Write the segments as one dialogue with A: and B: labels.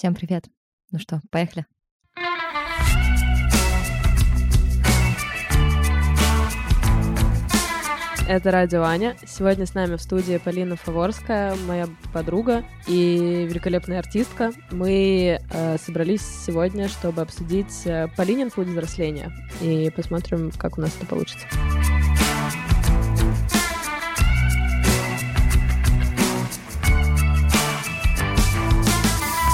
A: Всем привет. Ну что, поехали.
B: Это Радио Аня. Сегодня с нами в студии Полина Фаворская, моя подруга и великолепная артистка. Мы э, собрались сегодня, чтобы обсудить э, Полинин путь взросления и посмотрим, как у нас это получится.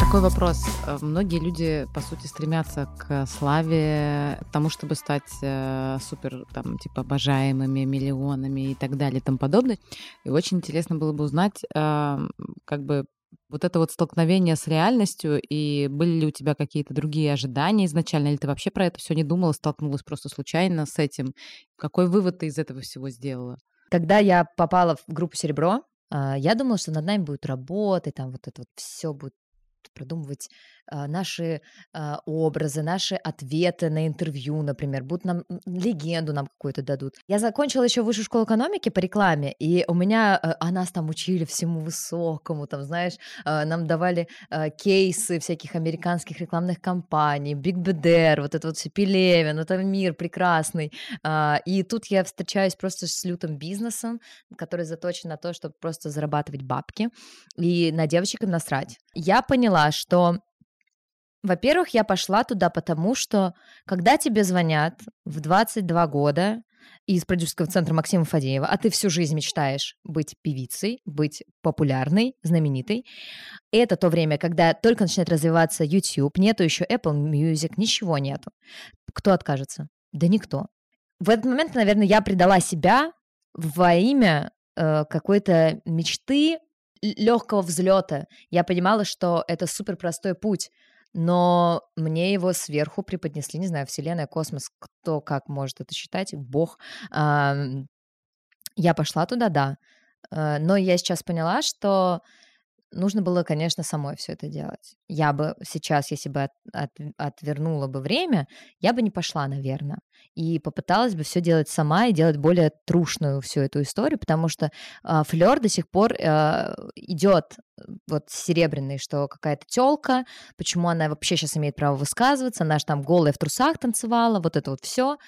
C: Такой вопрос. Э, многие люди, по сути, стремятся к славе, к тому, чтобы стать э, супер, там, типа, обожаемыми, миллионами и так далее и тому подобное. И очень интересно было бы узнать, э, как бы, вот это вот столкновение с реальностью, и были ли у тебя какие-то другие ожидания изначально, или ты вообще про это все не думала, столкнулась просто случайно с этим? Какой вывод ты из этого всего сделала?
A: Когда я попала в группу «Серебро», я думала, что над нами будет работать, там вот это вот все будет продумывать а, наши а, образы, наши ответы на интервью, например, будут нам легенду нам какую-то дадут. Я закончила еще высшую школу экономики по рекламе, и у меня, а, нас там учили всему высокому, там, знаешь, а, нам давали а, кейсы всяких американских рекламных кампаний, Big BDR, вот это вот все Пелевин, это мир прекрасный. А, и тут я встречаюсь просто с лютым бизнесом, который заточен на то, чтобы просто зарабатывать бабки и на девочек им насрать. Я поняла, что во-первых, я пошла туда потому, что когда тебе звонят в 22 года из продюсерского центра Максима Фадеева, а ты всю жизнь мечтаешь быть певицей, быть популярной, знаменитой, это то время, когда только начинает развиваться YouTube, нету еще Apple Music, ничего нету. Кто откажется? Да никто. В этот момент, наверное, я предала себя во имя э, какой-то мечты легкого взлета. Я понимала, что это супер простой путь но мне его сверху преподнесли, не знаю, Вселенная, космос, кто как может это считать, Бог. Я пошла туда, да, э, но я сейчас поняла, что нужно было, конечно, самой все это делать. Я бы сейчас, если бы от, от, отвернула бы время, я бы не пошла, наверное, и попыталась бы все делать сама и делать более трушную всю эту историю, потому что э, флер до сих пор э, идет вот серебряный, что какая-то телка, почему она вообще сейчас имеет право высказываться, она же там голая в трусах танцевала, вот это вот все.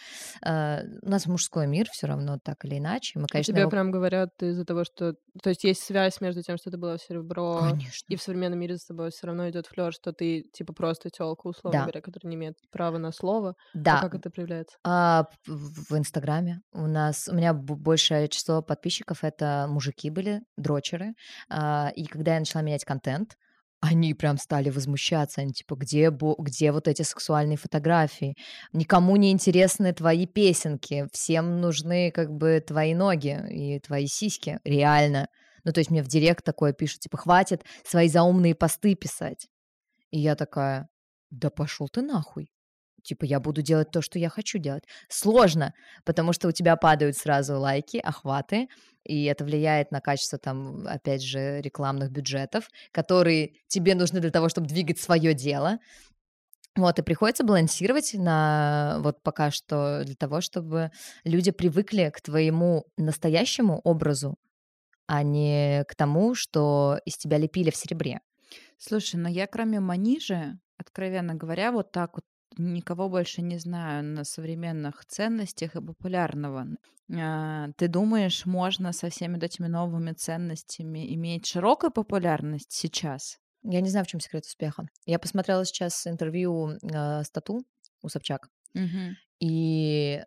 A: Э, у нас мужской мир все равно так или иначе. Мы, конечно,
B: Тебе его... прям говорят из-за того, что... То есть есть связь между тем, что ты была в серебро, конечно. и в современном мире с тобой все равно идет флер, что ты типа просто телка, условно да. говоря, которая не имеет права на слово. А
A: да.
B: А как это проявляется?
A: А, в Инстаграме у нас... У меня большее число подписчиков — это мужики были, дрочеры. А, и когда я начала менять контент, они прям стали возмущаться, они типа, где, где вот эти сексуальные фотографии? Никому не интересны твои песенки, всем нужны как бы твои ноги и твои сиськи, реально. Ну, то есть мне в директ такое пишут, типа, хватит свои заумные посты писать. И я такая, да пошел ты нахуй. Типа, я буду делать то, что я хочу делать. Сложно, потому что у тебя падают сразу лайки, охваты, и это влияет на качество, там, опять же, рекламных бюджетов, которые тебе нужны для того, чтобы двигать свое дело. Вот, и приходится балансировать на вот пока что для того, чтобы люди привыкли к твоему настоящему образу, а не к тому, что из тебя лепили в серебре.
C: Слушай, но я кроме Манижи, откровенно говоря, вот так вот никого больше не знаю на современных ценностях и популярного. А, ты думаешь, можно со всеми этими новыми ценностями иметь широкую популярность сейчас?
A: Я не знаю, в чем секрет успеха. Я посмотрела сейчас интервью э, с Тату у Собчак, угу. и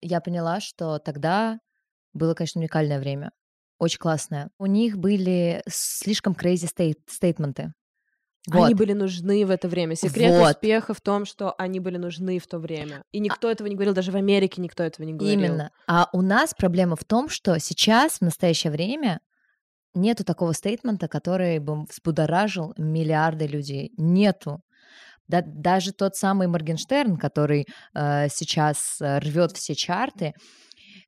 A: я поняла, что тогда было, конечно, уникальное время. Очень классное. У них были слишком crazy стейт, стейтменты.
B: Вот. Они были нужны в это время. Секрет вот. успеха в том, что они были нужны в то время. И никто а... этого не говорил, даже в Америке никто этого не говорил.
A: Именно. А у нас проблема в том, что сейчас, в настоящее время, нету такого стейтмента, который бы взбудоражил миллиарды людей. Нету. Да, даже тот самый Моргенштерн, который э, сейчас э, рвет все чарты,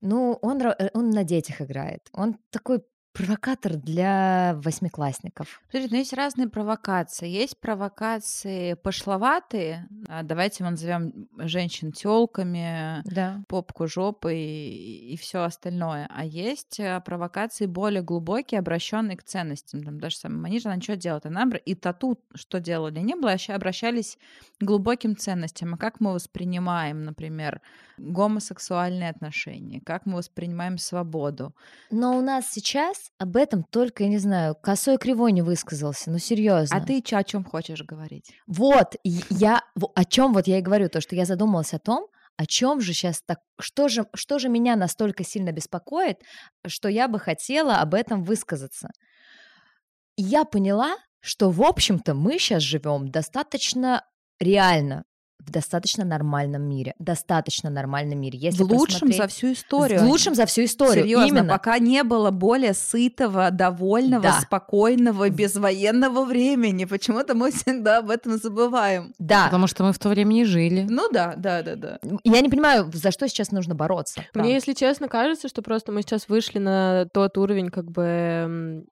A: ну, он, э, он на детях играет. Он такой провокатор для восьмиклассников.
D: Смотрите, ну есть разные провокации. Есть провокации пошловатые. А, давайте мы назовем женщин телками,
A: Да.
D: попку жопой и, все остальное. А есть э, провокации более глубокие, обращенные к ценностям. Там даже самое Манижа, она что делает? Она и тату, что делали, не было, вообще обращались к глубоким ценностям. А как мы воспринимаем, например, гомосексуальные отношения? Как мы воспринимаем свободу?
A: Но у нас сейчас об этом только, я не знаю, косой кривой не высказался. Ну, серьезно.
D: А ты чё, о чем хочешь говорить?
A: Вот, я о чем вот я и говорю, то, что я задумалась о том, о чем же сейчас так, что же, что же меня настолько сильно беспокоит, что я бы хотела об этом высказаться. И я поняла, что, в общем-то, мы сейчас живем достаточно реально в достаточно нормальном мире. Достаточно нормальном мире. Если
D: в лучшем за всю историю.
A: В лучшем за всю историю.
D: Серьезно,
A: Именно.
D: пока не было более сытого, довольного,
A: Да.
D: спокойного, безвоенного времени. Почему-то мы всегда об этом забываем.
A: Да.
C: Потому что мы в то время не жили.
D: Ну да, да, да, да.
A: Я не понимаю, за что сейчас нужно бороться.
B: Мне,
A: правда.
B: если честно, кажется, что просто мы сейчас вышли на тот уровень как бы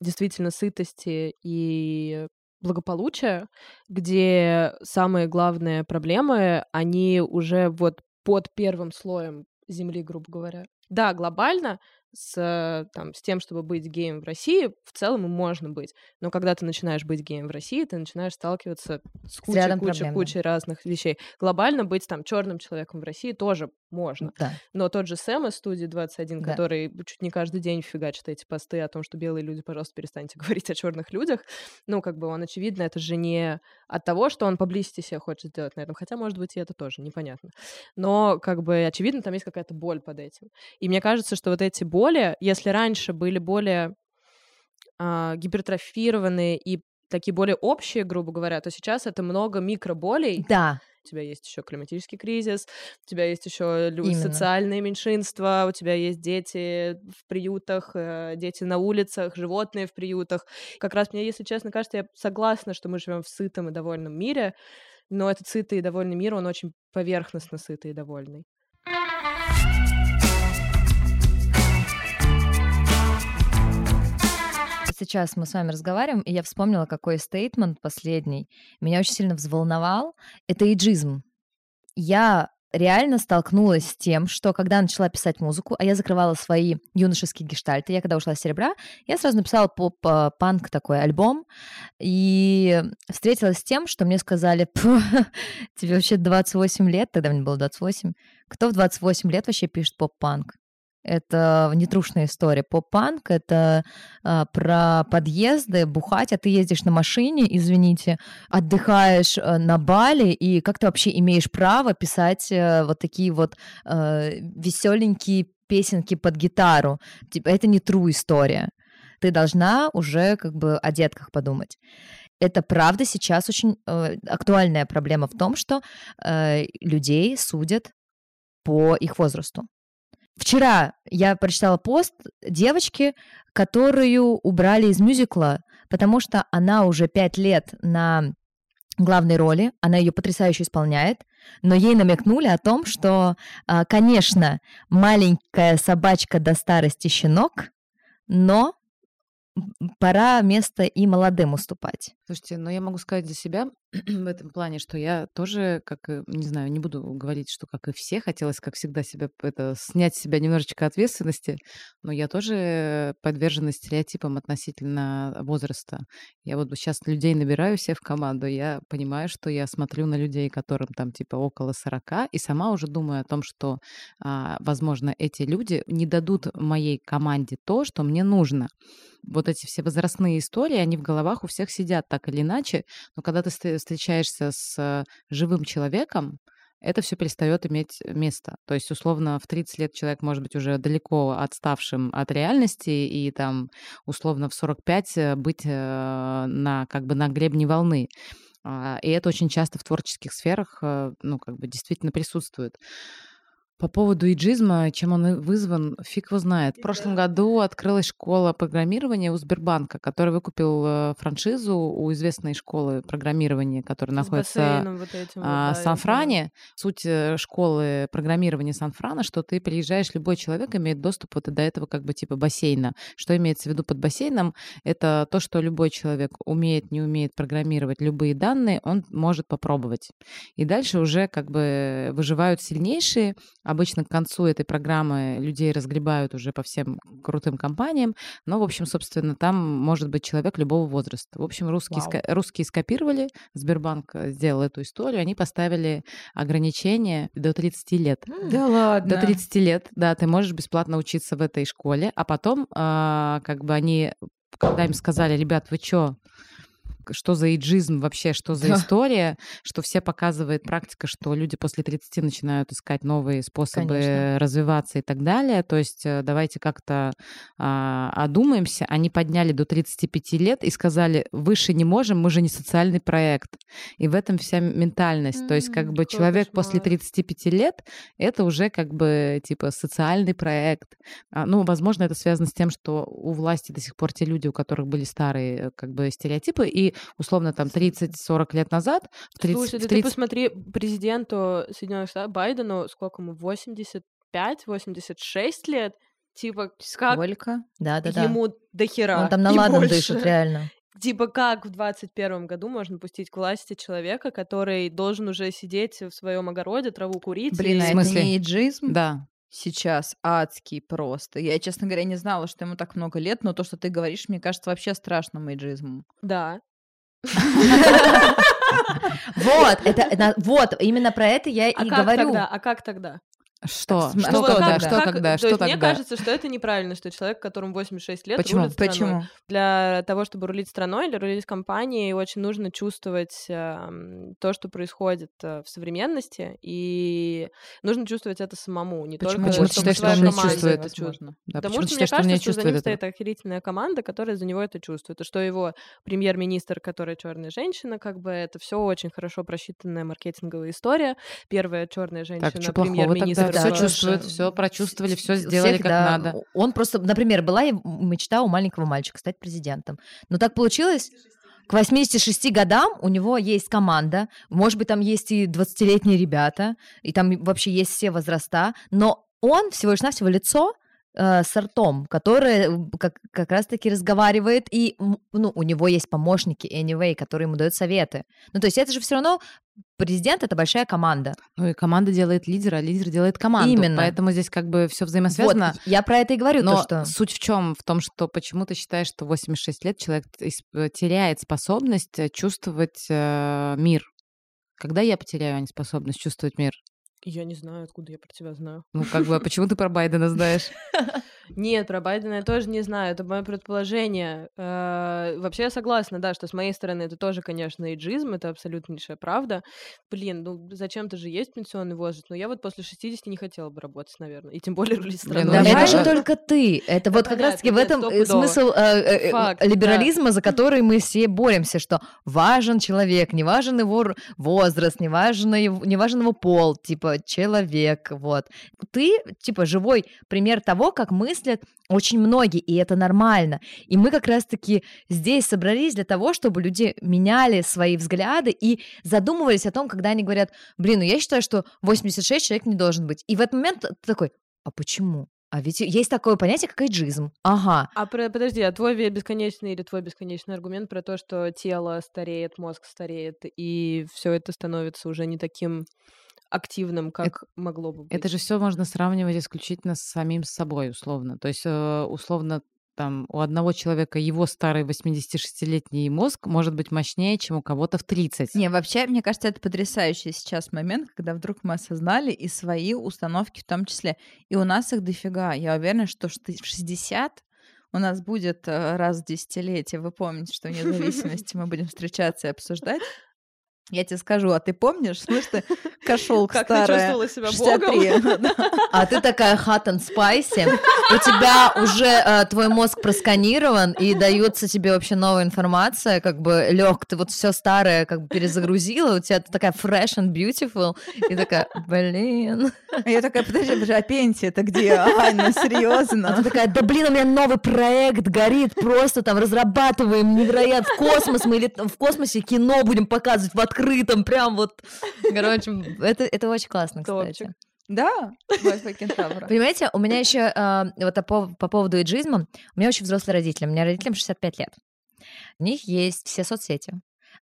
B: действительно сытости и благополучия, где самые главные проблемы, они уже вот под первым слоем земли, грубо говоря. Да, глобально с, э, там, с тем, чтобы быть геем в России, в целом и можно быть. Но когда ты начинаешь быть геем в России, ты начинаешь сталкиваться с кучей, кучей,
A: проблем, да.
B: кучей разных вещей. Глобально быть там черным человеком в России тоже можно.
A: Да.
B: Но тот же Сэм из студии 21,
A: Да.
B: который чуть не каждый день фигачит эти посты о том, что белые люди, пожалуйста, перестаньте говорить о черных людях. Ну, как бы он, очевидно, это же не от того, что он поблизости себя хочет сделать на этом. Хотя, может быть, и это тоже непонятно. Но, как бы, очевидно, там есть какая-то боль под этим. И мне кажется, что вот эти боли, если раньше были более а, гипертрофированные и такие более общие, грубо говоря, то сейчас это много микроболей,
A: Да.
B: у тебя есть еще климатический кризис, у тебя есть еще социальные меньшинства, у тебя есть дети в приютах, э, дети на улицах, животные в приютах. Как раз мне, если честно, кажется, я согласна, что мы живем в сытом и довольном мире, но этот сытый и довольный мир, он очень поверхностно сытый и довольный.
A: Сейчас мы с вами разговариваем, и я вспомнила, какой стейтмент последний меня очень сильно взволновал. Это иджизм. Я реально столкнулась с тем, что когда начала писать музыку, а я закрывала свои юношеские гештальты, я когда ушла с серебра, я сразу написала поп-панк такой альбом, и встретилась с тем, что мне сказали, «Пф, тебе вообще 28 лет, тогда мне было 28, кто в 28 лет вообще пишет поп-панк? Это нетрушная история. Поп-панк — это а, про подъезды, бухать, а ты ездишь на машине, извините, отдыхаешь э, на Бали, и как ты вообще имеешь право писать э, вот такие вот веселенькие песенки под гитару? Типа, это не true история. Ты должна уже как бы о детках подумать. Это правда сейчас очень э, актуальная проблема в том, что э, людей судят по их возрасту. Вчера я прочитала пост девочки, которую убрали из мюзикла, потому что она уже пять лет на главной роли, она ее потрясающе исполняет, но ей намекнули о том, что, а, конечно, маленькая собачка до старости щенок, но пора место и молодым уступать.
C: Слушайте, но я могу сказать за себя в этом плане, что я тоже, как, и, не знаю, не буду говорить, что как и все, хотелось, как всегда, себя это, снять с себя немножечко ответственности, но я тоже подвержена стереотипам относительно возраста. Я вот сейчас людей набираю себе в команду, я понимаю, что я смотрю на людей, которым там типа около 40, и сама уже думаю о том, что, а, возможно, эти люди не дадут моей команде то, что мне нужно. Вот эти все возрастные истории, они в головах у всех сидят так или иначе, но когда ты ст- встречаешься с живым человеком, это все перестает иметь место. То есть, условно, в 30 лет человек может быть уже далеко отставшим от реальности, и там, условно, в 45 э, быть э, на, как бы на гребне волны. А, И это очень часто в творческих сферах, э, ну, как бы действительно присутствует. По поводу иджизма, чем он вызван, фиг его знает. В прошлом году открылась школа программирования у Сбербанка, который выкупил э, франшизу у известной школы программирования, которая
B: С
C: находится
B: вот этим
C: а,
B: да, я
C: Сан-Фране. Суть э, школы программирования Сан-Франа, что ты приезжаешь, любой человек имеет доступ вот до этого как бы типа бассейна. Что имеется в виду под бассейном? Это то, что любой человек умеет, не умеет программировать любые данные, он может попробовать. И дальше уже как бы выживают сильнейшие. Обычно к концу этой программы людей разгребают уже по всем крутым компаниям. Но, в общем, собственно, там может быть человек любого возраста. В общем, русские,
A: Вау.
C: ска- русские скопировали, Сбербанк э, сделал эту историю, они поставили ограничение до 30 лет.
D: Да ладно.
C: До 30 лет, да, ты можешь бесплатно учиться в этой школе, а потом, а, как бы они, когда им сказали, ребят, вы чё, что за иджизм вообще, что за
A: Да.
C: история, что все показывает практика, что люди после 30 начинают искать новые способы
A: Конечно.
C: развиваться и так далее. То есть э, давайте как-то а, одумаемся. Они подняли до 35 лет и сказали, выше не можем, мы же не социальный проект. И в этом вся ментальность. То есть как бы человек после
B: кошмар.
C: 35 лет это уже как бы типа социальный проект. А, ну, возможно, это связано с тем, что у власти до сих пор те люди, у которых были старые э, как бы стереотипы, и условно там 30-40 лет назад, в 30,
B: Слушай,
C: в
B: да
C: 30
B: ты посмотри, президенту Соединенных Штатов Байдену, сколько ему, 85-86 лет? Типа, как
D: Сколько?
A: Да-да-да.
B: ему до хера?
A: Он там на ладан
B: больше.
A: дышит, реально.
B: Типа, как в 21 году можно пустить к власти человека, который должен уже сидеть в своем огороде, траву курить?
D: Блин,
B: и-
D: а
C: В
D: это
C: смысле?
D: не иджизм?
C: да,
D: Сейчас адский просто. Я, честно говоря, не знала, что ему так много лет, но то, что ты говоришь, мне кажется вообще страшным иджизмом.
B: Да.
A: Вот, это, вот, именно про это я
B: А
A: и говорю.
B: А как тогда?
C: Что,
D: см-
C: что,
D: а что
C: когда,
B: как-
C: что
B: как-
C: когда,
B: то
C: что
B: есть
C: тогда?
B: мне кажется, что это неправильно, что человек, которому 86 лет,
C: Почему?
B: рулит страной.
D: Почему?
B: Для того, чтобы рулить страной или рулить компанией, очень нужно чувствовать эм, то, что происходит э, в современности, и нужно чувствовать это самому, не
C: Почему?
B: только
C: Почему ты считаешь, что он не чувствует?
B: это чувствует.
C: Да,
B: Потому что
C: ты
B: мне
C: считаешь, что
B: кажется, что за ним
C: этого?
B: стоит охерительная команда, которая за него это чувствует. И что его премьер-министр, которая черная женщина, как бы это все очень хорошо просчитанная маркетинговая история. Первая черная женщина
C: что
B: премьер-министр.
A: Да,
C: Все чувствуют, все прочувствовали, все сделали
A: всех,
C: как
A: да,
C: надо.
A: Он просто, например, была мечта у маленького мальчика стать президентом. Но так получилось, к 86 годам у него есть команда, может быть, там есть и 20-летние ребята, и там вообще есть все возраста, но он всего лишь навсего лицо э, с ртом, которое м, как, как раз-таки разговаривает, и ну, у него есть помощники, anyway, которые ему дают советы. Ну, то есть это же все равно президент — это большая команда.
C: Ну и команда делает лидера, а лидер делает команду.
A: Именно.
C: Поэтому здесь как бы все взаимосвязано.
A: Вот, я про это и говорю,
C: Но
A: то, что...
C: суть в чем? В том, что почему ты считаешь, что 86 лет человек э, теряет способность э, чувствовать э, мир. Когда я потеряю не способность чувствовать мир?
B: Я не знаю, откуда я про тебя знаю.
C: Ну, как бы, а почему ты про Байдена знаешь?
B: Нет, про Байдена я тоже не знаю, это мое предположение. Э, Вообще я согласна, да, что с моей стороны это тоже, конечно, иджизм, это абсолютнейшая правда. Блин, ну зачем-то же есть пенсионный возраст, но я вот после 60 не хотела бы работать, наверное, и тем более рулить
C: Блин,
B: страной.
C: ну,
A: Давай
C: я-
A: же только ты. Это вот как раз-таки в этом э, смысл э, э,
B: да.
A: либерализма, за который мы все боремся, что важен человек, не важен его возраст, не важен его, не важен его пол, типа человек, вот. Ты, типа, живой пример того, как мыслят очень многие, и это нормально. И мы как раз-таки здесь собрались для того, чтобы люди меняли свои взгляды и задумывались о том, когда они говорят, блин, ну я считаю, что 86 человек не должен быть. И в этот момент ты такой, а почему? А ведь есть такое понятие, как эйджизм. Ага.
B: А про, подожди, а твой бесконечный или твой бесконечный аргумент про то, что тело стареет, мозг стареет, и все это становится уже не таким активным, как могло бы быть?
C: Это же все можно сравнивать исключительно с самим собой, условно. То есть, э, условно, там у одного человека его старый 86-летний мозг может быть мощнее, чем у кого-то в 30.
D: Не, вообще, мне кажется, это потрясающий сейчас момент, когда вдруг мы осознали и свои установки в том числе. И у нас их дофига. Я уверена, что в 60 у нас будет э, раз в десятилетие. Вы помните, что в независимости мы будем встречаться и обсуждать. Я тебе скажу, а ты помнишь, слышь ты, кошелка
B: Как ты
D: старая,
B: чувствовала себя
D: 63.
A: А ты такая hot and spicy, у тебя уже э, твой мозг просканирован, и дается тебе вообще новая информация, как бы, лег, ты вот все старое как бы перезагрузила, у тебя такая fresh and beautiful, и такая, блин.
D: А я такая, подожди, подожди, а пенсия это где? Ань, ну
A: А
D: серьезно?
A: ты такая, да блин, у меня новый проект горит, просто там разрабатываем невероятно в космос, мы лет- в космосе кино будем показывать в открытом, прям вот. Короче, это, это очень классно, кстати.
B: Топчик.
D: Да.
A: Понимаете, у меня еще вот по, по поводу иджизма, у меня очень взрослые родители, у меня родителям 65 лет. У них есть все соцсети.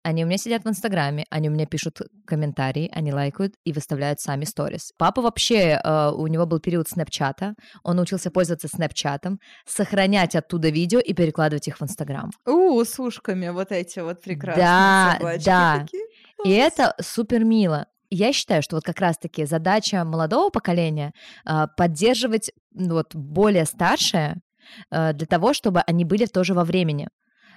A: Они у меня сидят в Инстаграме, они у меня пишут комментарии, они лайкают и выставляют сами сторис. Папа вообще, э, у него был период снэпчата, он научился пользоваться снэпчатом, сохранять оттуда видео и перекладывать их в Инстаграм.
D: У, с ушками вот эти вот прекрасные
A: Да,
D: собачки
A: да.
D: такие.
A: И это супер мило. Я считаю, что вот как раз-таки задача молодого поколения а, поддерживать вот более старшее а, для того, чтобы они были тоже во времени.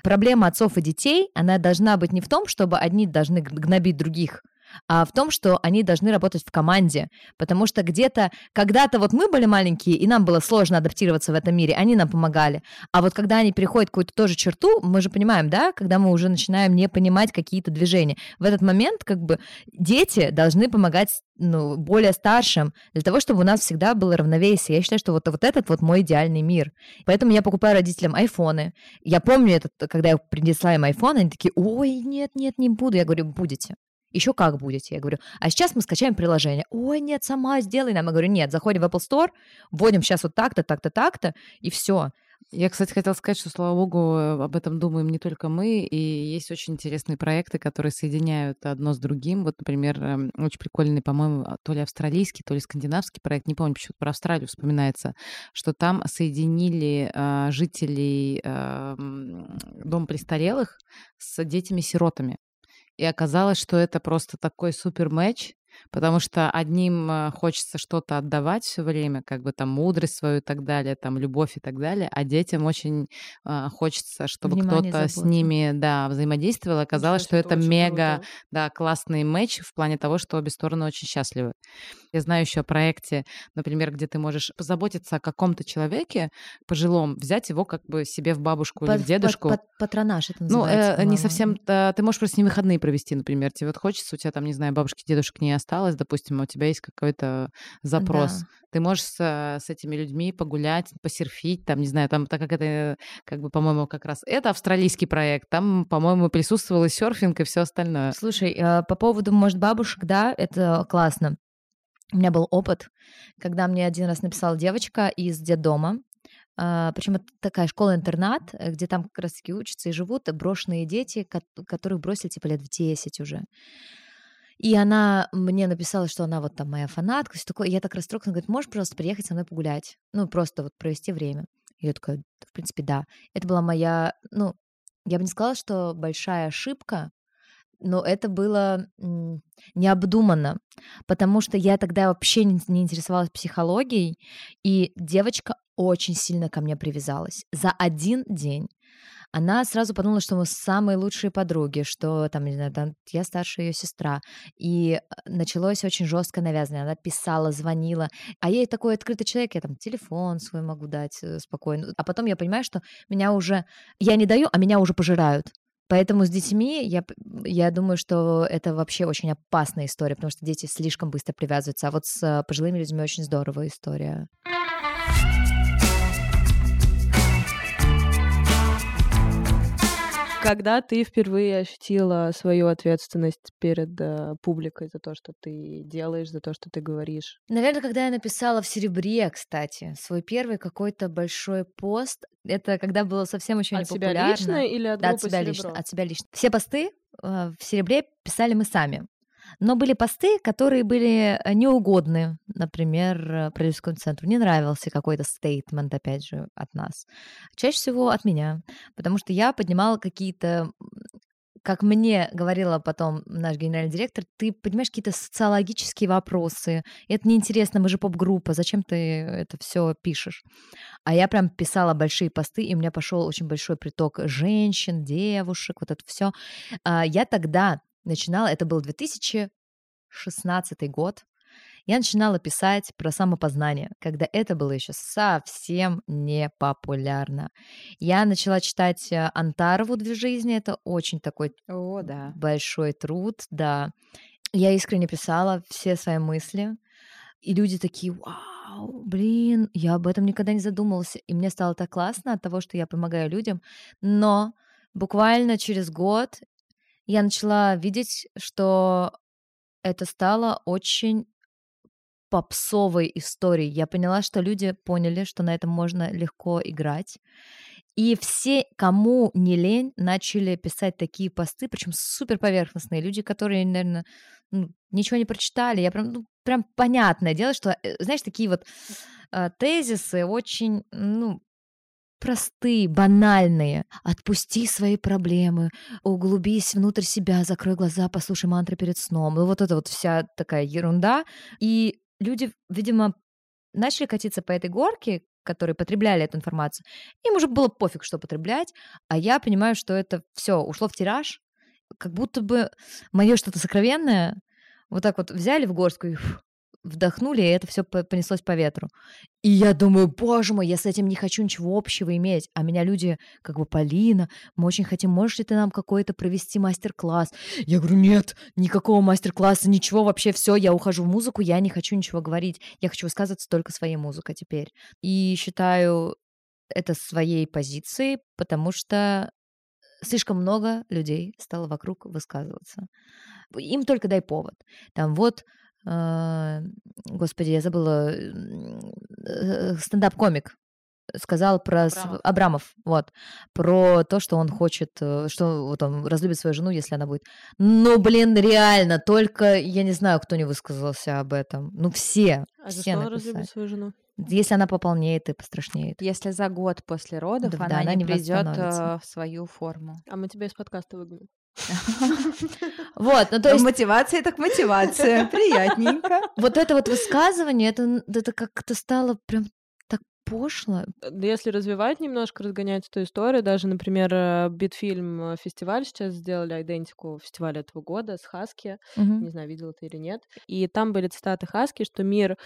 A: Проблема отцов и детей, она должна быть не в том, чтобы одни должны гнобить других, а в том, что они должны работать в команде, потому что где-то, когда-то вот мы были маленькие, и нам было сложно адаптироваться в этом мире, они нам помогали, а вот когда они переходят какую-то тоже черту, мы же понимаем, да, когда мы уже начинаем не понимать какие-то движения, в этот момент как бы дети должны помогать ну, более старшим, для того, чтобы у нас всегда было равновесие. Я считаю, что вот, вот этот вот мой идеальный мир. Поэтому я покупаю родителям айфоны. Я помню, этот, когда я принесла им айфон, они такие, ой, нет, нет, не буду. Я говорю, будете. Еще как будете, я говорю. А сейчас мы скачаем приложение. Ой, нет, сама сделай нам. Я говорю, нет, заходим в Apple Store, вводим сейчас вот так-то, так-то, так-то, и все.
C: Я, кстати, хотела сказать, что, слава богу, э, об этом думаем не только мы, и есть очень интересные проекты, которые соединяют одно с другим. Вот, например, эм, очень прикольный, по-моему, а, то ли австралийский, то ли скандинавский проект, не помню, почему-то про Австралию вспоминается, что там соединили а, жителей м, дома престарелых с детьми-сиротами. И оказалось, что это просто такой супер матч, потому что одним э, хочется что-то отдавать все время, как бы там мудрость свою и так далее, там любовь и так далее, а детям очень а, хочется, чтобы
A: Внимание,
C: кто-то с ними, да, взаимодействовал. Оказалось, что это мега,
B: круто.
C: да, классный матч в плане того, что обе стороны очень счастливы. Я знаю еще о проекте, например, где ты можешь позаботиться о каком-то человеке пожилом, взять его как бы себе в бабушку или
A: Пат-
C: в дедушку.
A: пат- пат- Патронаж это
C: Ну,
A: называется.
C: э, не совсем. э, ты можешь просто с ними выходные провести, например. Тебе вот хочется, у тебя там, не знаю, бабушки, дедушек не осталось, допустим, а у тебя есть какой-то запрос.
A: Да.
C: Ты можешь с, с этими людьми погулять, посерфить, там, не знаю, там, так как это, как бы, по-моему, как раз это австралийский проект, там, по-моему, присутствовал и серфинг, и все остальное.
A: Слушай, э, по поводу, может, бабушек, да, это классно. У меня был опыт, когда мне один раз написала девочка из детдома, причем это такая школа-интернат, э, где там как раз-таки учатся и живут брошенные дети, ко- которых бросили типа лет в 10 уже. И она мне написала, что она вот там моя фанатка, все такое. И я так расстроилась, она говорит, можешь, пожалуйста, приехать со мной погулять? Ну, просто вот провести время. И я такая, в принципе, да. Это была моя, ну, я бы не сказала, что большая ошибка, но это было необдуманно, потому что я тогда вообще не, интересовалась психологией, и девочка очень сильно ко мне привязалась. За один день она сразу подумала, что мы самые лучшие подруги, что там, не знаю, там, я старшая ее сестра. И э, началось очень жестко навязывание. Она писала, звонила. А я такой открытый человек, я там телефон свой могу дать э, спокойно. А потом я понимаю, что меня уже... Я не даю, а меня уже пожирают. Поэтому с детьми я, я думаю, что это вообще очень опасная история, потому что дети слишком быстро привязываются. А вот с э, пожилыми людьми очень здоровая история.
B: Когда ты впервые ощутила свою ответственность перед э, публикой за то, что ты делаешь, за то, что ты говоришь?
A: Наверное, когда я написала в Серебре, кстати, свой первый какой-то большой пост, это когда было совсем еще не
B: от себя
A: популярно.
B: лично или от
A: Да, от себя
B: «Серебро»?
A: лично, от себя лично. Все посты э, в Серебре писали мы сами. Но были посты, которые были э, неугодны, например, э, правительскому центру. Не нравился какой-то стейтмент, опять же, от нас. Чаще всего от меня, потому что я поднимала какие-то как мне говорила потом наш генеральный директор, ты понимаешь какие-то социологические вопросы. Это неинтересно, мы же поп-группа, зачем ты это все пишешь? А я прям писала большие посты, и у меня пошел очень большой приток женщин, девушек, вот это все. Я тогда начинала, это был 2016 год, я начинала писать про самопознание, когда это было еще совсем не популярно. Я начала читать э, Антарову «Две жизни», это очень такой
D: О, да.
A: большой труд, да. Я искренне писала все свои мысли, и люди такие, вау, блин, я об этом никогда не задумывался. И мне стало так классно от того, что я помогаю людям. Но буквально через год я начала видеть, что это стало очень попсовой историей. Я поняла, что люди поняли, что на этом можно легко играть. И все, кому не лень, начали писать такие посты, причем супер поверхностные люди, которые, наверное, ну, ничего не прочитали. Я прям, ну, прям понятное дело, что, э, знаешь, такие вот э, тезисы очень, ну, простые, банальные. Отпусти свои проблемы, углубись внутрь себя, закрой глаза, послушай мантры перед сном. Ну, вот это вот вся такая ерунда. И люди, видимо, начали катиться по этой горке, которые потребляли эту информацию. Им уже было пофиг, что потреблять, а я понимаю, что это все ушло в тираж, как будто бы мое что-то сокровенное вот так вот взяли в горстку и вдохнули, и это все понеслось по ветру. И я думаю, боже мой, я с этим не хочу ничего общего иметь. А меня люди, как бы, Полина, мы очень хотим, можешь ли ты нам какой-то провести мастер-класс? Я говорю, нет, никакого мастер-класса, ничего, вообще все, я ухожу в музыку, я не хочу ничего говорить. Я хочу высказываться только своей музыкой теперь. И считаю это своей позицией, потому что слишком много людей стало вокруг высказываться. Им только дай повод. Там вот господи, я забыла, э, стендап-комик сказал про Абрамов. Абрамов, вот, про то, что он хочет, э, что вот он разлюбит свою жену, если она будет. Ну, блин, реально, только я не знаю, кто не высказался об этом. Ну, все.
B: А
A: все
B: за что разлюбит свою жену?
A: Если она пополнеет и пострашнеет.
D: Если за год после родов
A: Да,
D: она,
A: да, она
D: не придет в свою форму.
B: А мы тебя из подкаста выгоним.
A: Вот, ну то есть
D: Мотивация так мотивация. Приятненько.
A: вот это вот высказывание, это, это как-то стало прям так пошло.
B: Если развивать немножко, разгонять эту историю, даже, например, э, Битфильм э, фестиваль сейчас сделали идентику фестиваля этого года с Хаски. Не знаю, видела ты или нет. И там были цитаты Хаски, что мир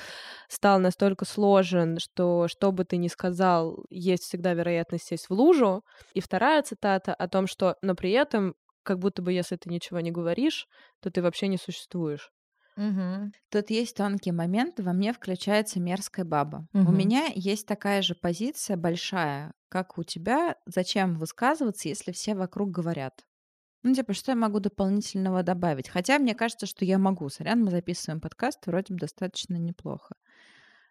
B: стал настолько сложен, что что бы ты ни сказал, есть всегда вероятность сесть в лужу. И вторая цитата о том, что, но при этом, как будто бы если ты ничего не говоришь, то ты вообще не существуешь.
A: Мгм.
D: Тут есть тонкий момент, во мне включается мерзкая баба. У
A: Мгм.
D: меня есть такая же позиция большая, как у тебя. Зачем высказываться, если все вокруг говорят? Ну, типа, что я могу дополнительного добавить? Хотя мне кажется, что я могу. Сорян, мы записываем подкаст, вроде бы достаточно неплохо.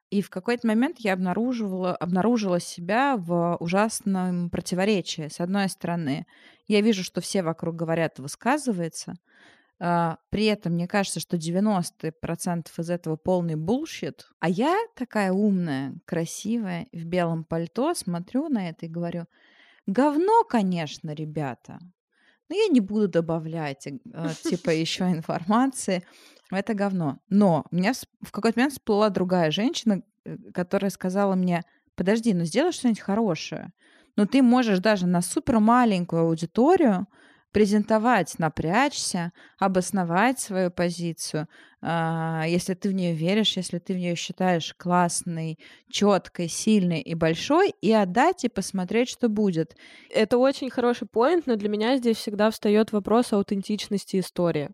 D: И в какой-то момент я обнаруживала, обнаружила себя в ужасном противоречии. С одной стороны, я вижу, что все вокруг говорят, высказывается. а, При этом мне кажется, что 90% из этого полный bullshit. А я такая умная, красивая, в белом пальто, смотрю на это и говорю, говно, конечно, ребята. Но я не буду добавлять, э, типа, еще информации это говно. Но у меня в какой-то момент всплыла другая женщина, э, которая сказала мне, подожди, ну сделай что-нибудь хорошее. Но ты можешь даже на супер маленькую аудиторию презентовать, напрячься, обосновать свою позицию, а, если ты в нее веришь, если ты в нее считаешь классной, четкой, сильной и большой, и отдать и посмотреть, что будет.
B: Это очень хороший поинт, но для меня здесь всегда встает вопрос аутентичности истории.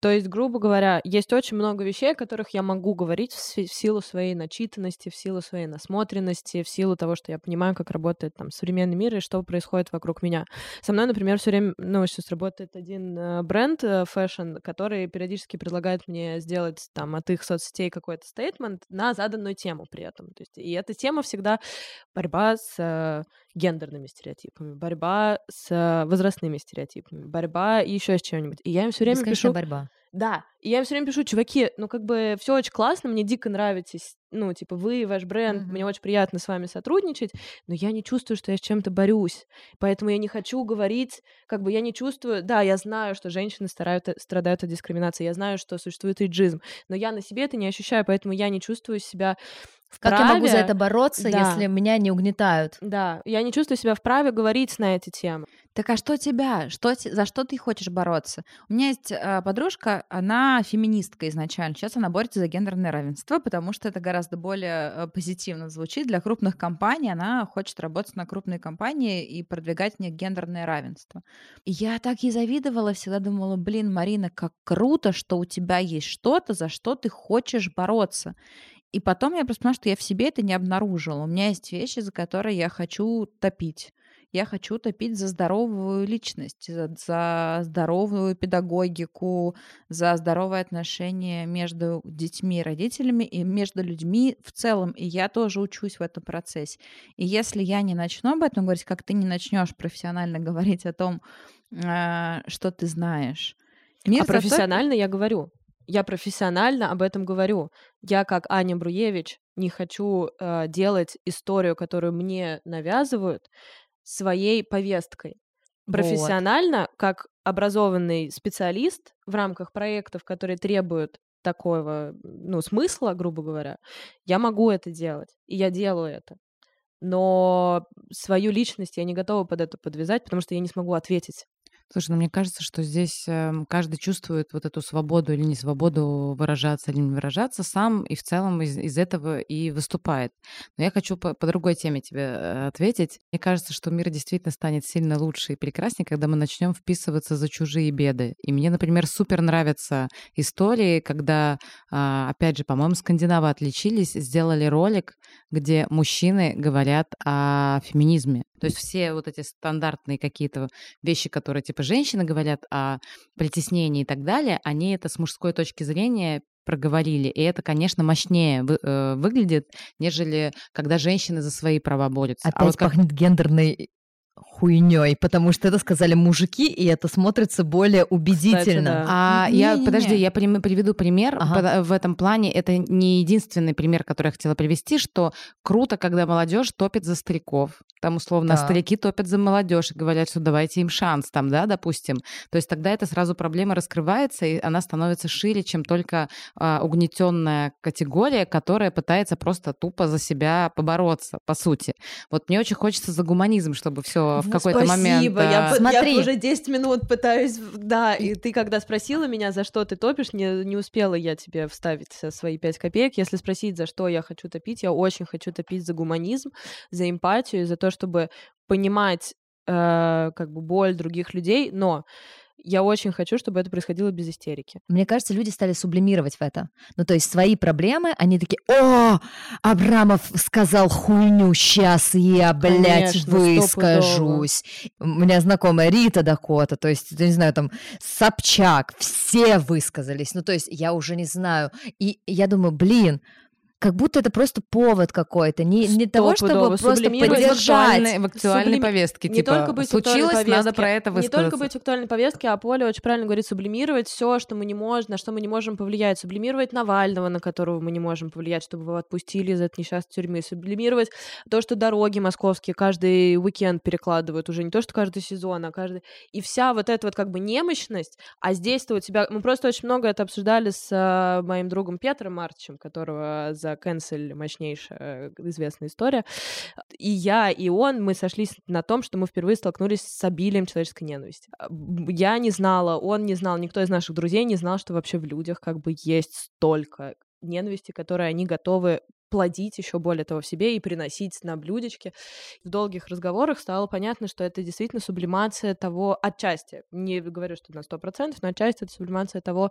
B: То есть, грубо говоря, есть очень много вещей, о которых я могу говорить в в силу своей начитанности, в силу своей насмотренности, в силу того, что я понимаю, как работает там современный мир и что происходит вокруг меня. Со мной, например, все время, ну, сейчас работает один э, бренд э, fashion, который периодически предлагает мне сделать там от их соцсетей какой-то statement на заданную тему при этом. То есть, и эта тема всегда борьба с э, гендерными стереотипами, борьба с э, возрастными стереотипами, борьба еще с чем-нибудь. И я им все время
A: Бесконечная
B: пишу,
A: борьба.
B: Да, и я им все время пишу, чуваки, ну как бы все очень классно, мне дико нравитесь ну, типа, вы, ваш бренд,
A: Мгм.
B: мне очень приятно с вами сотрудничать, но я не чувствую, что я с чем-то борюсь. Поэтому я не хочу говорить, как бы я не чувствую, да, я знаю, что женщины старают, страдают от дискриминации, я знаю, что существует иджизм, но я на себе это не ощущаю, поэтому я не чувствую себя
A: Как я могу за
B: вправе-
A: это бороться,
B: Да.
A: если меня не угнетают?
B: Да, я не чувствую себя вправе говорить на эти темы.
D: Так а что тебя? Что, за что ты хочешь бороться? У меня есть э, подружка, она феминистка изначально. Сейчас она борется за гендерное равенство, потому что это гораздо более э, позитивно звучит. Для крупных компаний она хочет работать на крупные компании и продвигать в них гендерное равенство. И я так ей завидовала, всегда думала, блин, Марина, как круто, что у тебя есть что-то, за что ты хочешь бороться. И потом я просто поняла, что я в себе это не обнаружила. У меня есть вещи, за которые я хочу топить. Я хочу топить за здоровую личность, за, здоровую педагогику, за здоровые отношения между детьми и родителями и между людьми в целом. И я тоже учусь в этом процессе. И если я не начну об этом говорить, как ты не начнешь профессионально говорить о том, а, что ты знаешь. Мир
B: а профессионально я говорю. Я профессионально об этом говорю. Я, как Аня Бруевич, не хочу э, делать историю, которую мне навязывают, своей повесткой.
A: Вот.
B: Профессионально, как образованный специалист в рамках проектов, которые требуют такого, ну, смысла, грубо говоря, я могу это делать, и я делаю это. Но свою личность я не готова под это подвязать, потому что я не смогу ответить.
C: Слушай, ну мне кажется, что здесь эм, каждый чувствует вот эту свободу или не свободу выражаться или не выражаться сам, и в целом из, из этого и выступает. Но я хочу по, по другой теме тебе э, ответить. Мне кажется, что мир действительно станет сильно лучше и прекраснее, когда мы начнем вписываться за чужие беды. И мне, например, супер нравятся истории, когда, а, опять же, по-моему, скандинавы отличились, сделали ролик, где мужчины говорят о феминизме. То есть все вот эти стандартные какие-то вещи, которые типа женщины говорят о притеснении и так далее, они это с мужской точки зрения проговорили. И это, конечно, мощнее вы- э, выглядит, нежели когда женщины за свои права борются.
A: Опять
C: а вот как-
A: пахнет гендерной хуйней, потому что это сказали мужики, и это смотрится более убедительно.
B: да.
C: А я,
D: Не-не-не.
C: подожди, я прим- приведу пример.
A: Ага.
C: В этом плане это не единственный пример, который я хотела привести, что круто, когда молодежь топит за стариков. Там, условно,
A: Так.
C: старики топят за молодежь и говорят, что давайте им шанс, там, да, допустим. То есть тогда это сразу проблема раскрывается, и она становится шире, чем только а, угнетенная категория, которая пытается просто тупо за себя побороться, по сути. Вот мне очень хочется за гуманизм, чтобы все в какой-то момент...
B: Спасибо, я,
A: Смотри.
B: я уже 10 минут пытаюсь, да, и ты когда спросила меня, за что ты топишь, не, не успела я тебе вставить свои 5 копеек. Если спросить, за что я хочу топить, я очень хочу топить за гуманизм, за эмпатию, за то, чтобы понимать э, как бы боль других людей, но я очень хочу, чтобы это происходило без истерики.
A: Мне кажется, люди стали сублимировать в это. Ну, то есть свои проблемы, они такие, о, Абрамов сказал хуйню, сейчас я, блядь,
B: Конечно,
A: выскажусь. У меня знакомая Рита Дакота, то есть, я не знаю, там, Собчак, все высказались. Ну, то есть, я уже не знаю. И я думаю, блин, как будто это просто повод какой-то, не, не того, чтобы просто
B: сублимировать
C: в актуальной,
A: поддержать.
C: в актуальной
B: Сублими-
C: повестке.
B: не
C: типа,
B: только быть
C: случилось, надо
B: повестке,
C: про это
B: Не
C: высказаться.
B: только быть в актуальной повестке, а Поля очень правильно говорит, сублимировать все, что мы не можем, на что мы не можем повлиять. Сублимировать Навального, на которого мы не можем повлиять, чтобы его отпустили из этой несчастной тюрьмы. Сублимировать то, что дороги московские каждый уикенд перекладывают уже. Не то, что каждый сезон, а каждый... И вся вот эта вот как бы немощность, а здесь-то у тебя... Мы просто очень много это обсуждали с э, моим другом Петром Марчем, которого за канцель мощнейшая э, известная история. И я, и он, мы сошлись на том, что мы впервые столкнулись с обилием человеческой ненависти. А, Я не знала, он не знал, никто из наших друзей не знал, что вообще в людях как бы есть столько ненависти, которые они готовы плодить еще более того в себе и приносить на блюдечке. В долгих разговорах стало понятно, что это действительно сублимация того отчасти. Не говорю, что на 100%, но отчасти это сублимация того,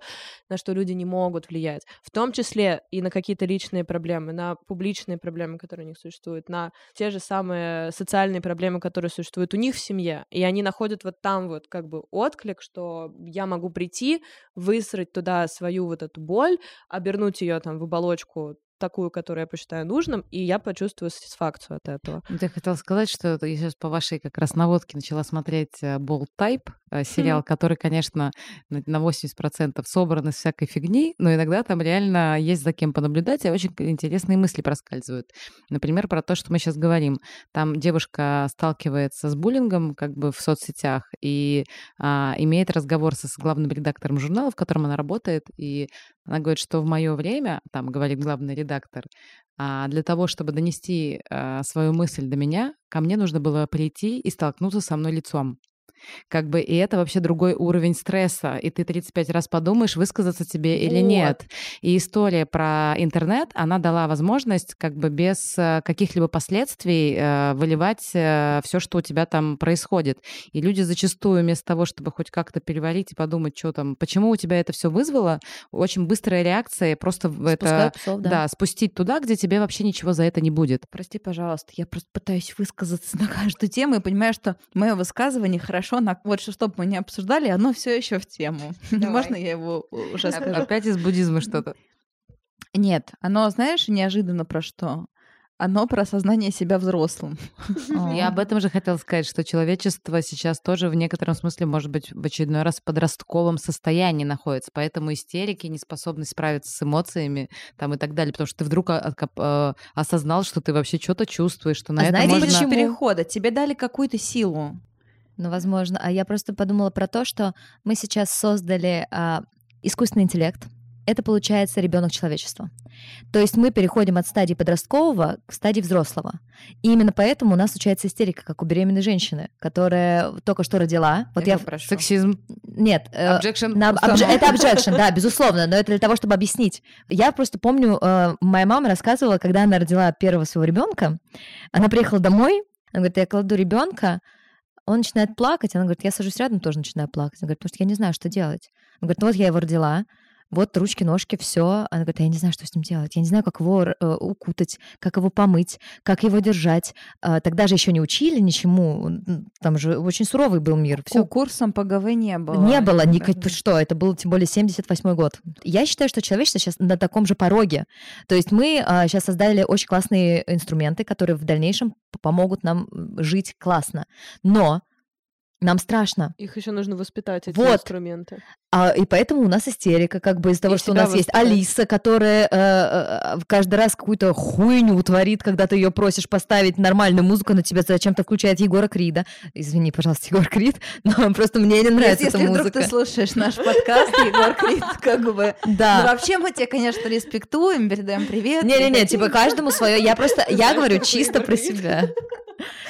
B: на что люди не могут влиять. В том числе и на какие-то личные проблемы, на публичные проблемы, которые у них существуют, на те же самые социальные проблемы, которые существуют у них в семье. И они находят вот там вот как бы отклик, что я могу прийти, высрать туда свою вот эту боль, обернуть ее там в оболочку такую, которую я посчитаю нужным, и я почувствую сатисфакцию от этого.
C: Я хотела сказать, что я сейчас по вашей как раз наводке начала смотреть э, Bold Type, э, сериал, который, конечно, на на 80% собран из всякой фигни, но иногда там реально есть за кем понаблюдать, и очень интересные мысли проскальзывают. Например, про то, что мы сейчас говорим. Там девушка сталкивается с буллингом как бы в соцсетях и а, имеет разговор со с главным редактором журнала, в котором она работает, и она говорит, что в мое время, там говорит главный редактор, а, для того, чтобы донести а, свою мысль до меня, ко мне нужно было прийти и столкнуться со мной лицом. Как бы, и это вообще другой уровень стресса. И ты 35 раз подумаешь, высказаться тебе или
A: Вот.
C: нет. И история про интернет, она дала возможность как бы без э, каких-либо последствий э, выливать все, что у тебя там происходит. И люди зачастую вместо того, чтобы хоть как-то переварить и подумать, что там, почему у тебя это все вызвало, очень быстрая реакция просто в это...
A: Псов, да.
C: Да, спустить туда, где тебе вообще ничего за это не будет.
D: Прости, пожалуйста, я просто пытаюсь высказаться на каждую тему и понимаю, что мое высказывание хорошо на вот что, что бы мы не обсуждали, оно все еще в тему.
A: Давай.
D: Можно я его уже скажу?
C: Опять из буддизма что-то.
D: Нет, оно, знаешь, неожиданно про что? Оно про осознание себя взрослым.
C: Я об этом же хотела сказать, что человечество сейчас тоже в некотором смысле, может быть, в очередной раз в подростковом состоянии находится. Поэтому истерики, неспособность справиться с эмоциями там и так далее. Потому что ты вдруг а- э, осознал, что ты вообще что-то чувствуешь, что на
A: А
C: это
A: знаете,
C: можно...
A: почему?
D: перехода. Тебе дали какую-то силу.
A: Ну, возможно. А я просто подумала про то, что мы сейчас создали а, искусственный интеллект. Это получается ребенок человечества. То есть мы переходим от стадии подросткового к стадии взрослого. И именно поэтому у нас случается истерика, как у беременной женщины, которая только что родила. Вот я...
D: прошу.
C: Сексизм.
A: Нет. э,
C: Objection.
A: на- обж- Это objection, да, безусловно, но это для того, чтобы объяснить. Я просто помню, э, моя мама рассказывала, когда она родила первого своего ребенка, она приехала домой, она говорит, я кладу ребенка, он начинает плакать, она говорит, я сажусь рядом, тоже начинаю плакать. Она говорит, потому что я не знаю, что делать. Она говорит, ну вот я его родила, вот ручки, ножки, все. Она говорит, я не знаю, что с ним делать. Я не знаю, как его э, укутать, как его помыть, как его держать. А, Тогда же еще не учили ничему. Там же очень суровый был мир. Все
D: курсом по ГВ не было.
A: не было никакого, что, это был тем более 78 год. Я считаю, что человечество сейчас на таком же пороге. То есть мы сейчас создали очень классные инструменты, которые в дальнейшем помогут нам жить классно. Но нам страшно.
B: Их еще нужно воспитать, эти
A: Вот.
B: инструменты.
A: А, и поэтому у нас истерика, как бы из-за того,
B: И
A: что у нас есть
B: воспитать.
A: Алиса, которая э, э, каждый раз какую-то хуйню творит, когда ты ее просишь поставить нормальную музыку, но тебе зачем-то включает Егора Крида. Извини, пожалуйста, Егор Крид, но просто мне не нравится
D: Если
A: эта
D: вдруг
A: музыка.
D: ты слушаешь наш подкаст, Егор Крид, как бы...
A: Да.
D: Ну, вообще мы тебя, конечно, респектуем, передаем привет.
A: Не-не-не, типа каждому свое. Я просто, я говорю чисто про себя.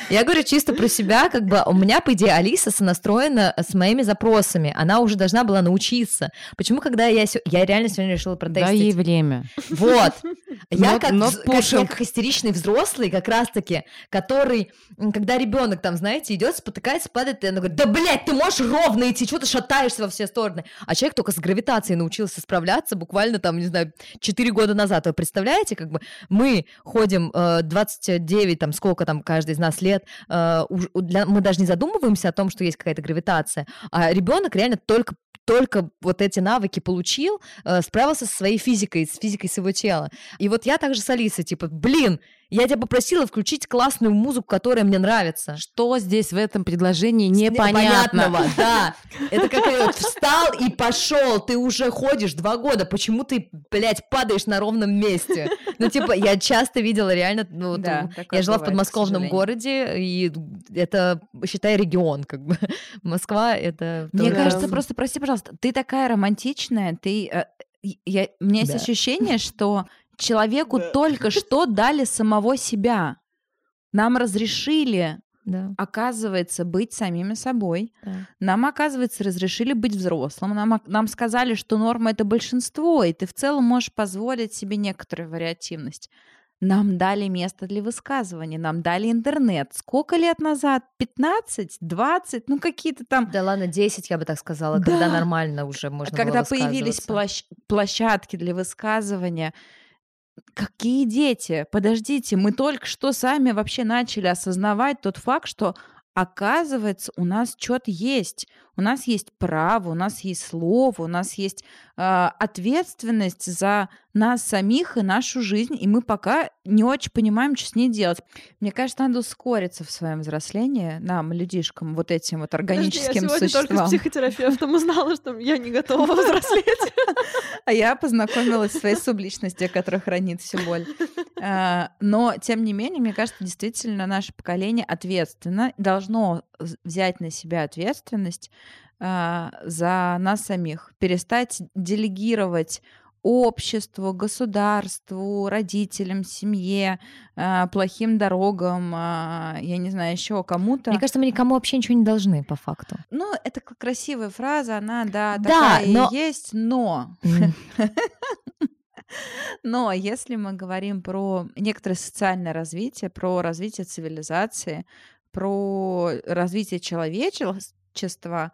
A: Я говорю чисто про себя, как бы у меня, по идее, Алиса сонастроена с моими запросами. Она уже должна была научиться. Почему, когда я... сё- Я реально сегодня решила протестить.
C: ей время.
A: Вот. Я
C: Not-
A: как, вз- как, я как истеричный взрослый, как раз-таки, который, когда ребенок там, знаете, идет, спотыкается, падает, и она говорит, да, блядь, ты можешь ровно идти, что ты шатаешься во все стороны? А человек только с гравитацией научился справляться буквально там, не знаю, 4 года назад. Вы представляете, как бы мы ходим э, 29, там, сколько там каждый из нас лет, э, мы даже не задумываемся о том, что есть какая-то гравитация, а ребенок реально только только вот эти навыки получил, э, справился со своей физикой, с физикой своего тела. И вот я также с Алисой, типа, блин, я тебя попросила включить классную музыку, которая мне нравится.
C: Что здесь в этом предложении непонятно?
A: Непонятного, да. Это как встал и пошел, ты уже ходишь два года, почему ты, блядь, падаешь на ровном месте? Ну, типа, я часто видела реально, ну,
D: Да,
A: м,
D: такое
A: я жила в
D: бывает,
A: подмосковном городе, и это, считай, регион, как бы. Москва — это...
D: Мне
A: тоже-
D: кажется, просто, прости, пожалуйста, ты такая романтичная, ты... э, я, у меня есть
A: Да.
D: ощущение, что человеку только что дали самого себя. Нам разрешили,
A: Да,
D: оказывается, быть самими собой.
A: да.
D: Нам, оказывается, разрешили быть взрослым. Нам, нам сказали, что норма — это большинство, и ты в целом можешь позволить себе некоторую вариативность. Нам дали место для высказывания, нам дали интернет. Сколько лет назад? 15? 20? Ну, какие-то там...
A: Да ладно, 10, я бы так сказала, когда
D: Да.
A: нормально уже можно
D: Когда
A: было
D: появились площ- площадки для высказывания, какие дети? Подождите, мы только что сами вообще начали осознавать тот факт, что оказывается у нас что-то есть. У нас есть право, у нас есть слово, у нас есть э, ответственность за нас самих и нашу жизнь, и мы пока не очень понимаем, что с ней делать. Мне кажется, надо ускориться в своем взрослении нам, людишкам, вот этим вот органическим
B: Подожди, я
D: существам.
B: только с психотерапевтом узнала, что я не готова взрослеть.
D: А я познакомилась с своей субличностью, которая хранит всю боль. А, но, тем не менее, мне кажется, действительно наше поколение ответственно, должно взять на себя ответственность а, за нас самих, перестать делегировать обществу, государству, родителям, семье, а, плохим дорогам, я не знаю, еще кому-то.
A: Мне кажется, мы никому вообще ничего не должны, по факту.
D: Ну, это красивая фраза, она, да, такая да, но... и есть, но... Но если мы говорим про некоторое социальное развитие, про развитие цивилизации, про развитие человечества, а,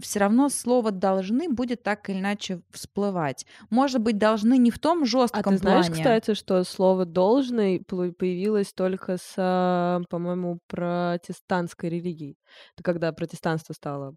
D: все равно слово должны будет так или иначе всплывать. Может быть, должны не в том жестком
B: а ты знаешь,
D: плане.
B: кстати, что слово должный появилось только с, а, по-моему, протестантской религией. Это когда протестанство стало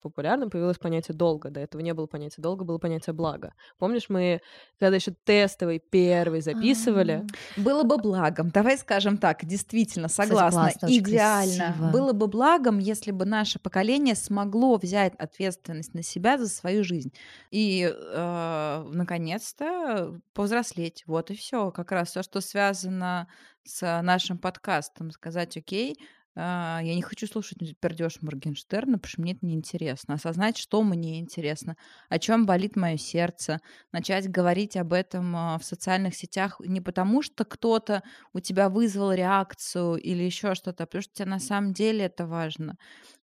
B: популярным, появилось понятие долга. До этого не было понятия долга, было понятие блага. Помнишь, мы когда еще тестовый первый записывали?
D: Было бы благом. Давай скажем так, действительно, согласна. Идеально. Было бы благом, если бы наше поколение смогло взять ответственность на себя за свою жизнь. И, э, наконец-то, повзрослеть. Вот и все. Как раз все, что связано с нашим подкастом, сказать, окей, а, я не хочу слушать пердеж Моргенштерна, потому что мне это неинтересно. Осознать, что мне интересно, о чем болит мое сердце, начать говорить об этом а, в социальных сетях не потому, что кто-то у тебя вызвал реакцию или еще что-то, а потому что тебе на самом деле это важно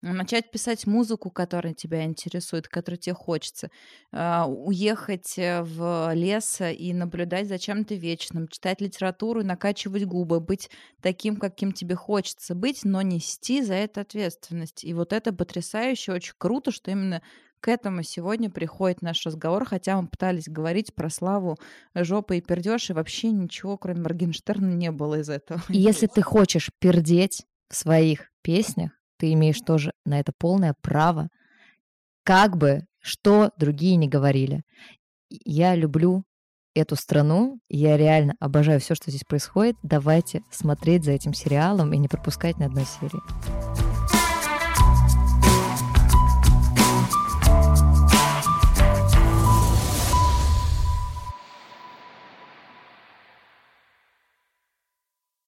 D: начать писать музыку, которая тебя интересует, которую тебе хочется, а, уехать э, в лес и наблюдать за чем-то вечным, читать литературу, накачивать губы, быть таким, каким тебе хочется быть, но нести за это ответственность. И вот это потрясающе, очень круто, что именно к этому сегодня приходит наш разговор, хотя мы пытались говорить про славу жопы и пердеж, и вообще ничего, кроме Моргенштерна, не было из этого.
A: Если ты хочешь пердеть в своих песнях, ты имеешь тоже на это полное право, как бы что другие не говорили. Я люблю эту страну, я реально обожаю все, что здесь происходит. Давайте смотреть за этим сериалом и не пропускать ни одной серии.